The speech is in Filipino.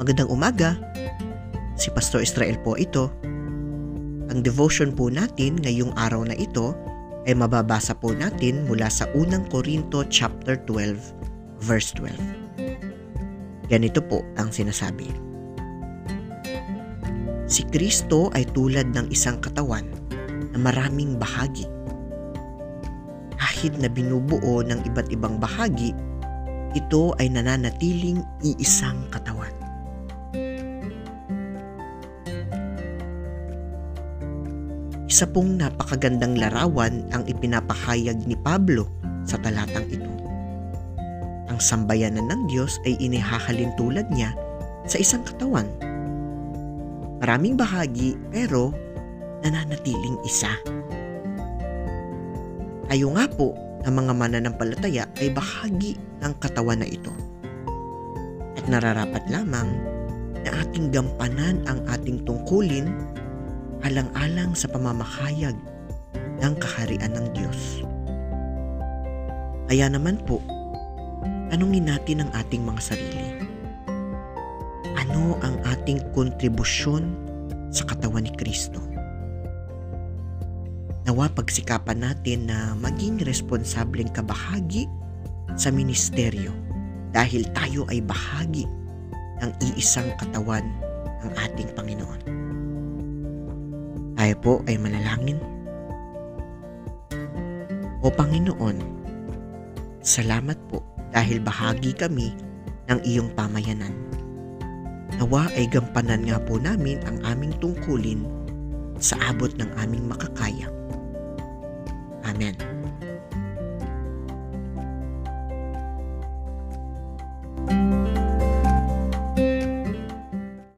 Magandang umaga. Si Pastor Israel po ito. Ang devotion po natin ngayong araw na ito ay mababasa po natin mula sa unang Korinto chapter 12 verse 12. Ganito po ang sinasabi. Si Kristo ay tulad ng isang katawan na maraming bahagi. Kahit na binubuo ng iba't ibang bahagi, ito ay nananatiling iisang katawan. Isa pong napakagandang larawan ang ipinapahayag ni Pablo sa talatang ito. Ang sambayanan ng Diyos ay inihahalin tulad niya sa isang katawan. Maraming bahagi pero nananatiling isa. Tayo nga po na mga mananampalataya ay bahagi ng katawan na ito. At nararapat lamang na ating gampanan ang ating tungkulin alang-alang sa pamamahayag ng kaharian ng Diyos. Kaya naman po, tanungin natin ang ating mga sarili. Ano ang ating kontribusyon sa katawan ni Kristo? Nawa pagsikapan natin na maging responsableng kabahagi sa ministeryo dahil tayo ay bahagi ng iisang katawan ng ating Panginoon. Tayo po ay manalangin. O Panginoon, salamat po dahil bahagi kami ng iyong pamayanan. Nawa ay gampanan nga po namin ang aming tungkulin sa abot ng aming makakaya. Amen.